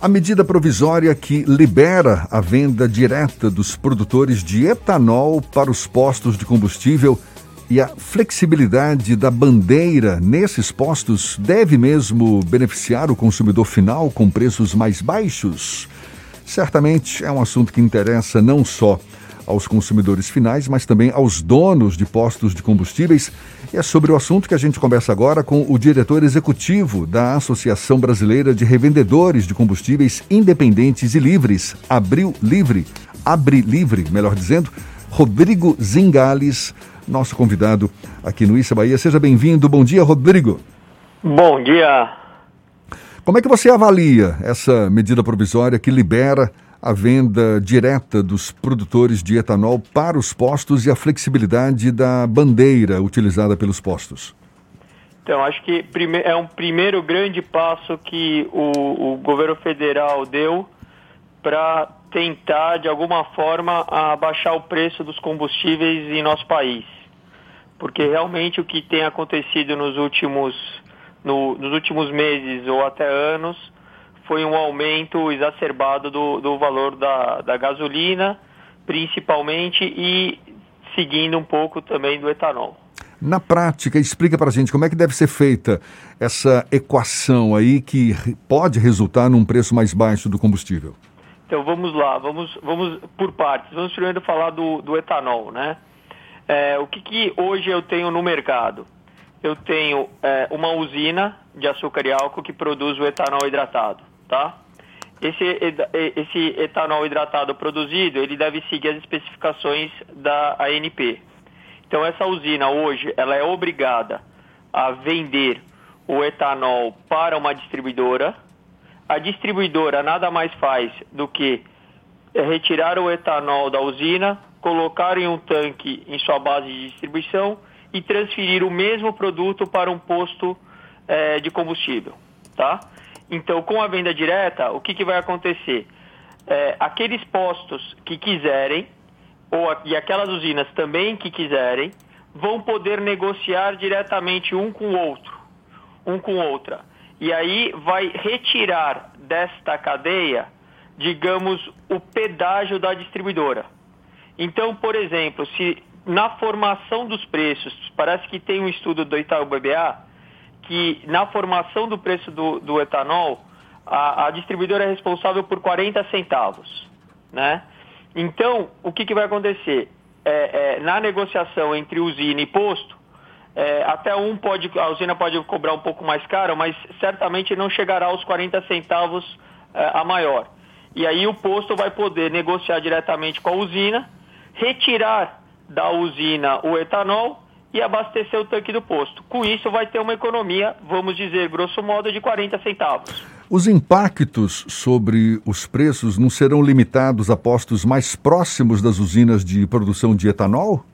A medida provisória que libera a venda direta dos produtores de etanol para os postos de combustível e a flexibilidade da bandeira nesses postos deve mesmo beneficiar o consumidor final com preços mais baixos? Certamente é um assunto que interessa não só aos consumidores finais, mas também aos donos de postos de combustíveis. E é sobre o assunto que a gente conversa agora com o diretor executivo da Associação Brasileira de Revendedores de Combustíveis Independentes e Livres, Abril Livre, Abre Livre, melhor dizendo, Rodrigo Zingales, nosso convidado aqui no Issa Bahia. Seja bem-vindo. Bom dia, Rodrigo. Bom dia. Como é que você avalia essa medida provisória que libera a venda direta dos produtores de etanol para os postos e a flexibilidade da bandeira utilizada pelos postos? Então, acho que é um primeiro grande passo que o, o governo federal deu para tentar, de alguma forma, abaixar o preço dos combustíveis em nosso país. Porque realmente o que tem acontecido nos últimos, no, nos últimos meses ou até anos foi um aumento exacerbado do, do valor da, da gasolina, principalmente, e seguindo um pouco também do etanol. Na prática, explica para a gente como é que deve ser feita essa equação aí que pode resultar num preço mais baixo do combustível. Então vamos lá, vamos, vamos por partes. Vamos primeiro falar do, do etanol, né? É, o que, que hoje eu tenho no mercado? Eu tenho é, uma usina de açúcar e álcool que produz o etanol hidratado tá? Esse, esse etanol hidratado produzido, ele deve seguir as especificações da ANP. Então, essa usina hoje, ela é obrigada a vender o etanol para uma distribuidora. A distribuidora nada mais faz do que retirar o etanol da usina, colocar em um tanque em sua base de distribuição e transferir o mesmo produto para um posto é, de combustível, tá? Então, com a venda direta, o que, que vai acontecer? É, aqueles postos que quiserem, ou, e aquelas usinas também que quiserem, vão poder negociar diretamente um com o outro, um com outra. E aí vai retirar desta cadeia, digamos, o pedágio da distribuidora. Então, por exemplo, se na formação dos preços, parece que tem um estudo do Itaú BBA, que na formação do preço do, do etanol, a, a, distribuidora é responsável por 40 centavos, né? Então, o que, que vai acontecer? É, é, na negociação entre usina e posto, é, até um pode, a usina pode cobrar um pouco mais caro, mas certamente não chegará aos 40 centavos é, a maior. E aí o posto vai poder negociar diretamente com a usina, retirar da usina o etanol e abastecer o tanque do posto. Com isso, vai ter uma economia, vamos dizer, grosso modo, de 40 centavos. Os impactos sobre os preços não serão limitados a postos mais próximos das usinas de produção de etanol?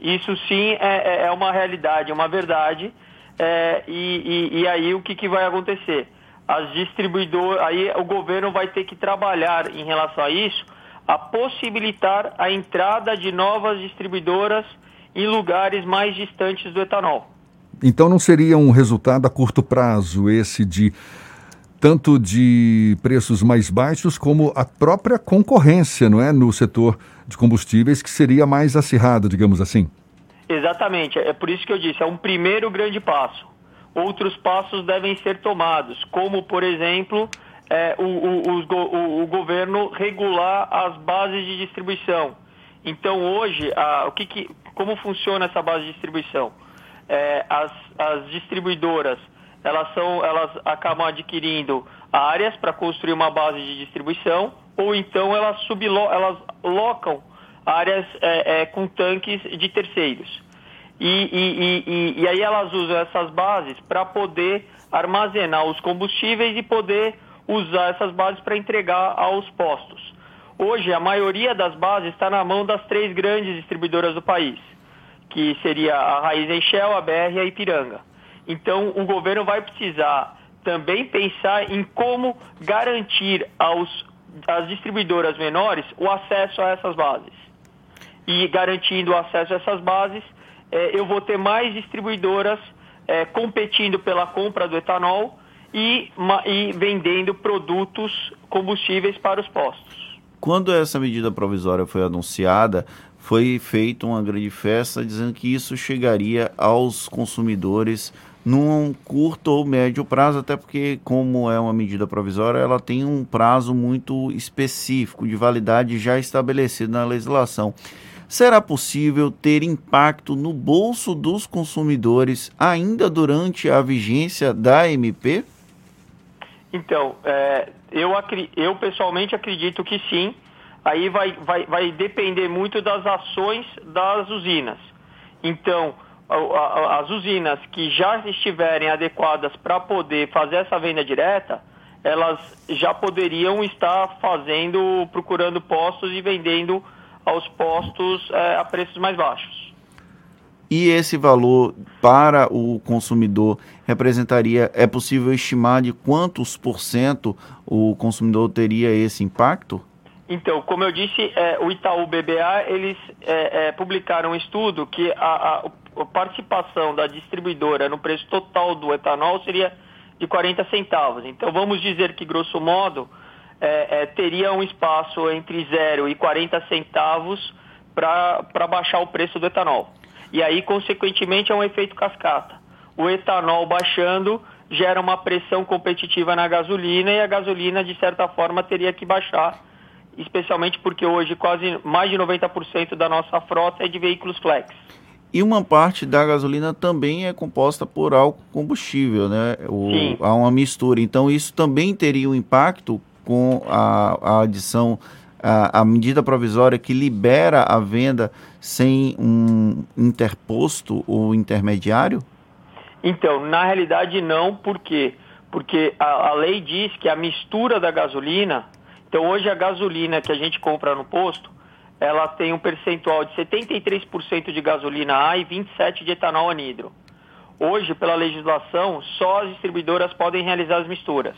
Isso sim é, é, é uma realidade, é uma verdade. É, e, e, e, aí o que, que vai acontecer? As distribuidoras, aí o governo vai ter que trabalhar em relação a isso, a possibilitar a entrada de novas distribuidoras em lugares mais distantes do etanol. Então não seria um resultado a curto prazo esse de tanto de preços mais baixos como a própria concorrência, não é, no setor de combustíveis que seria mais acirrada, digamos assim. Exatamente, é por isso que eu disse, é um primeiro grande passo. Outros passos devem ser tomados, como por exemplo, é, o, o, o, o governo regular as bases de distribuição. Então hoje, a, o que, que como funciona essa base de distribuição? É, as, as distribuidoras elas, são, elas acabam adquirindo áreas para construir uma base de distribuição ou então elas, sublo, elas locam áreas é, é, com tanques de terceiros. E, e, e, e, aí elas usam essas bases para poder armazenar os combustíveis e poder usar essas bases para entregar aos postos. Hoje, a maioria das bases está na mão das três grandes distribuidoras do país, que seria a Raiz Enchel, a BR e a Ipiranga. Então, o governo vai precisar também pensar em como garantir aos, às distribuidoras menores o acesso a essas bases. E garantindo o acesso a essas bases, eh, eu vou ter mais distribuidoras eh, competindo pela compra do etanol e, e vendendo produtos combustíveis para os postos. Quando essa medida provisória foi anunciada, foi feita uma grande festa dizendo que isso chegaria aos consumidores num curto ou médio prazo, até porque, como é uma medida provisória, ela tem um prazo muito específico de validade já estabelecido na legislação. Será possível ter impacto no bolso dos consumidores ainda durante a vigência da MP? Então, é, eu, eu pessoalmente acredito que sim. Aí vai, vai, vai depender muito das ações das usinas. Então, as usinas que já estiverem adequadas para poder fazer essa venda direta, elas já poderiam estar fazendo, procurando postos e vendendo aos postos é, a preços mais baixos. E esse valor para o consumidor representaria, é possível estimar de quantos por cento o consumidor teria esse impacto? Então, como eu disse, é, o Itaú BBA, eles é, é, publicaram um estudo que a, a, a, participação da distribuidora no preço total do etanol seria de 40 centavos. Então, vamos dizer que, grosso modo, é, é, teria um espaço entre 0 e 40 centavos para baixar o preço do etanol. E aí, consequentemente, é um efeito cascata. O etanol baixando gera uma pressão competitiva na gasolina e a gasolina, de certa forma, teria que baixar especialmente porque hoje quase mais de 90% da nossa frota é de veículos flex. E uma parte da gasolina também é composta por álcool combustível, né? O, Sim. Há uma mistura. Então isso também teria um impacto com a, a adição, a, a medida provisória que libera a venda sem um interposto ou intermediário? Então, na realidade não, por quê? Porque a, a lei diz que a mistura da gasolina então hoje a gasolina que a gente compra no posto, ela tem um percentual de 73% de gasolina A e 27% de etanol anidro. Hoje, pela legislação, só as distribuidoras podem realizar as misturas.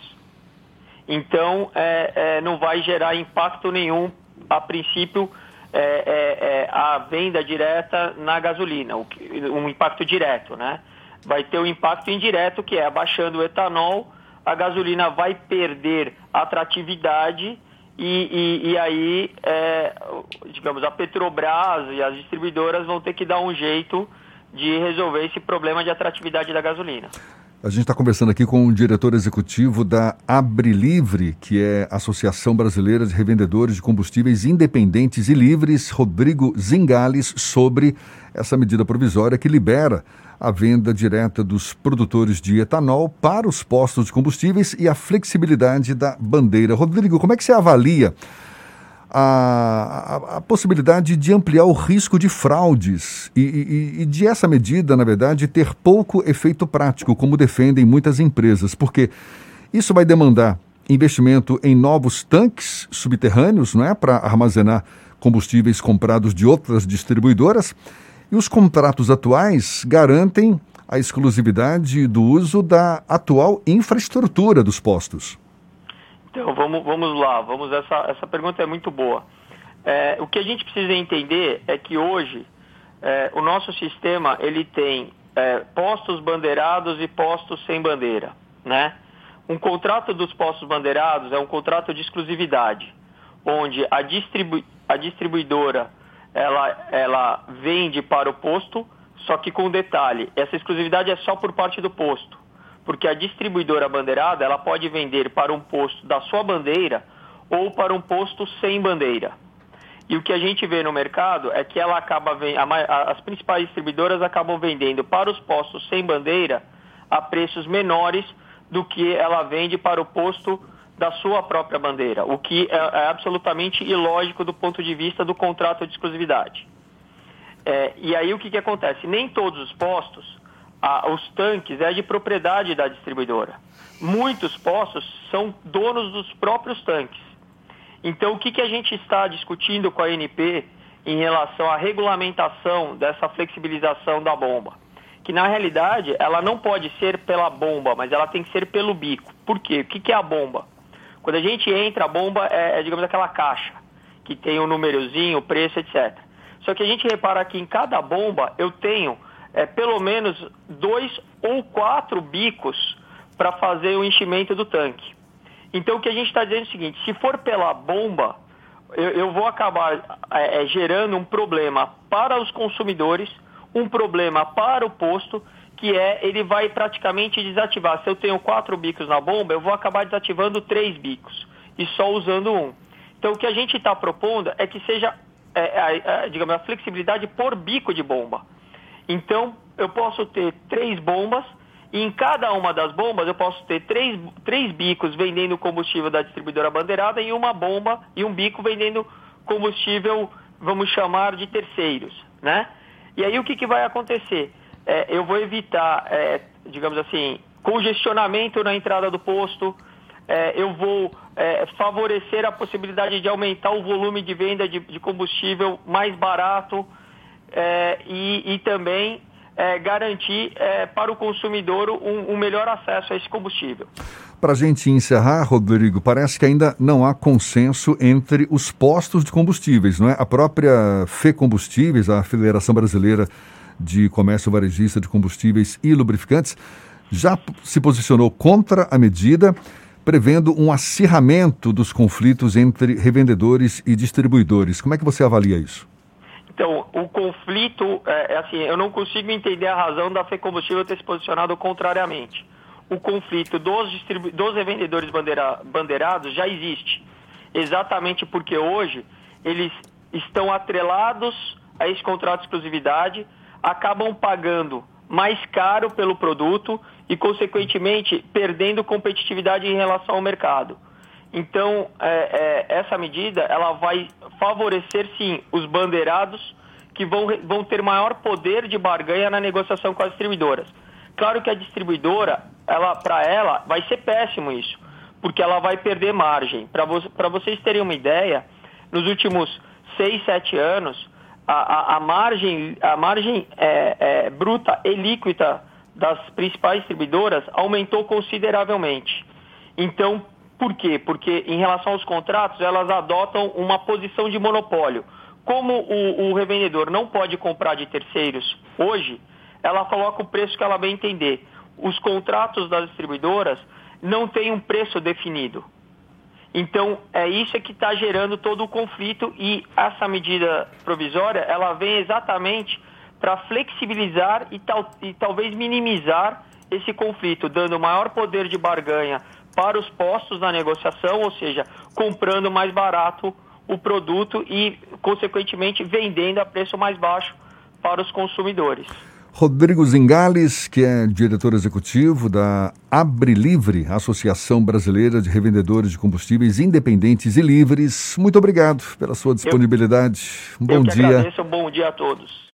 Então, é, é, não vai gerar impacto nenhum, a princípio, é, é, é a venda direta na gasolina, um impacto direto, né? Vai ter um impacto indireto, que é abaixando o etanol, a gasolina vai perder atratividade e, e, e aí, é, digamos, a Petrobras e as distribuidoras vão ter que dar um jeito de resolver esse problema de atratividade da gasolina. A gente está conversando aqui com o diretor executivo da Abrilivre, que é a Associação Brasileira de Revendedores de Combustíveis Independentes e Livres, Rodrigo Zingales, sobre essa medida provisória que libera a venda direta dos produtores de etanol para os postos de combustíveis e a flexibilidade da bandeira. Rodrigo, como é que você avalia a, a, a possibilidade de ampliar o risco de fraudes e, e, e de essa medida, na verdade, ter pouco efeito prático, como defendem muitas empresas? Porque isso vai demandar investimento em novos tanques subterrâneos, não é, para armazenar combustíveis comprados de outras distribuidoras e os contratos atuais garantem a exclusividade do uso da atual infraestrutura dos postos. Então, vamos, vamos lá. Vamos essa, essa pergunta é muito boa. É, o que a gente precisa entender é que hoje é, o nosso sistema ele tem é, postos bandeirados e postos sem bandeira, né? Um contrato dos postos bandeirados é um contrato de exclusividade, onde a, distribu a distribuidora ela, ela vende para o posto, só que com detalhe, essa exclusividade é só por parte do posto, porque a distribuidora bandeirada ela pode vender para um posto da sua bandeira ou para um posto sem bandeira. E o que a gente vê no mercado é que ela acaba as principais distribuidoras acabam vendendo para os postos sem bandeira a preços menores do que ela vende para o posto da sua própria bandeira, o que é, é absolutamente ilógico do ponto de vista do contrato de exclusividade. É, e aí o que, que acontece? Nem todos os postos, a, os tanques é de propriedade da distribuidora. Muitos postos são donos dos próprios tanques. Então o que, que a gente está discutindo com a ANP em relação à regulamentação dessa flexibilização da bomba? Que na realidade ela não pode ser pela bomba, mas ela tem que ser pelo bico. Por quê? O que, que é a bomba? Quando a gente entra, a bomba é, é, digamos, aquela caixa, que tem o um númerozinho, o preço, etc. Só que a gente repara que em cada bomba eu tenho é, pelo menos dois ou quatro bicos para fazer o enchimento do tanque. Então o que a gente está dizendo é o seguinte: se for pela bomba, eu, eu vou acabar é, é, gerando um problema para os consumidores, um problema para o posto, que é ele vai praticamente desativar. Se eu tenho quatro bicos na bomba, eu vou acabar desativando três bicos e só usando um. Então o que a gente está propondo é que seja, é, é, digamos, a flexibilidade por bico de bomba. Então eu posso ter três bombas e em cada uma das bombas eu posso ter três, três bicos vendendo combustível da distribuidora bandeirada e uma bomba e um bico vendendo combustível, vamos chamar de terceiros, né? E aí o que, que vai acontecer? É, eu vou evitar, é, digamos assim, congestionamento na entrada do posto, é, eu vou é, favorecer a possibilidade de aumentar o volume de venda de, de combustível mais barato é, e, e também é, garantir é, para o consumidor um, um, melhor acesso a esse combustível. Para a gente encerrar, Rodrigo, parece que ainda não há consenso entre os postos de combustíveis, não é? A própria FE Combustíveis, a Federação Brasileira de Comércio Varejista de Combustíveis e Lubrificantes, já se posicionou contra a medida, prevendo um acirramento dos conflitos entre revendedores e distribuidores. Como é que você avalia isso? Então, o conflito, é, é, assim, eu não consigo entender a razão da Combustível ter se posicionado contrariamente. O conflito dos, dos revendedores bandeira, bandeirados já existe, exatamente porque hoje eles estão atrelados a esse contrato de exclusividade, acabam pagando mais caro pelo produto e, consequentemente, perdendo competitividade em relação ao mercado. Então, é, é, essa medida ela vai favorecer, sim, os bandeirados que vão, vão ter maior poder de barganha na negociação com as distribuidoras. Claro que a distribuidora, ela, para ela, vai ser péssimo isso, porque ela vai perder margem. Para vo vocês terem uma ideia, nos últimos seis, sete anos, a, a, a margem, a margem é, é, bruta e líquida das principais distribuidoras aumentou consideravelmente. Então, por quê? Porque em relação aos contratos, elas adotam uma posição de monopólio. Como o, o revendedor não pode comprar de terceiros hoje, ela coloca o preço que ela bem entender. Os contratos das distribuidoras não têm um preço definido. Então, é isso que está gerando todo o conflito e essa medida provisória, ela vem exatamente para flexibilizar e, tal, e talvez minimizar esse conflito, dando maior poder de barganha para os postos na negociação, ou seja, comprando mais barato o produto e, consequentemente, vendendo a preço mais baixo para os consumidores. Rodrigo Zingales, que é diretor executivo da Abre Livre, Associação Brasileira de Revendedores de Combustíveis Independentes e Livres. Muito obrigado pela sua disponibilidade. Um bom eu dia. Agradeço, um bom dia a todos.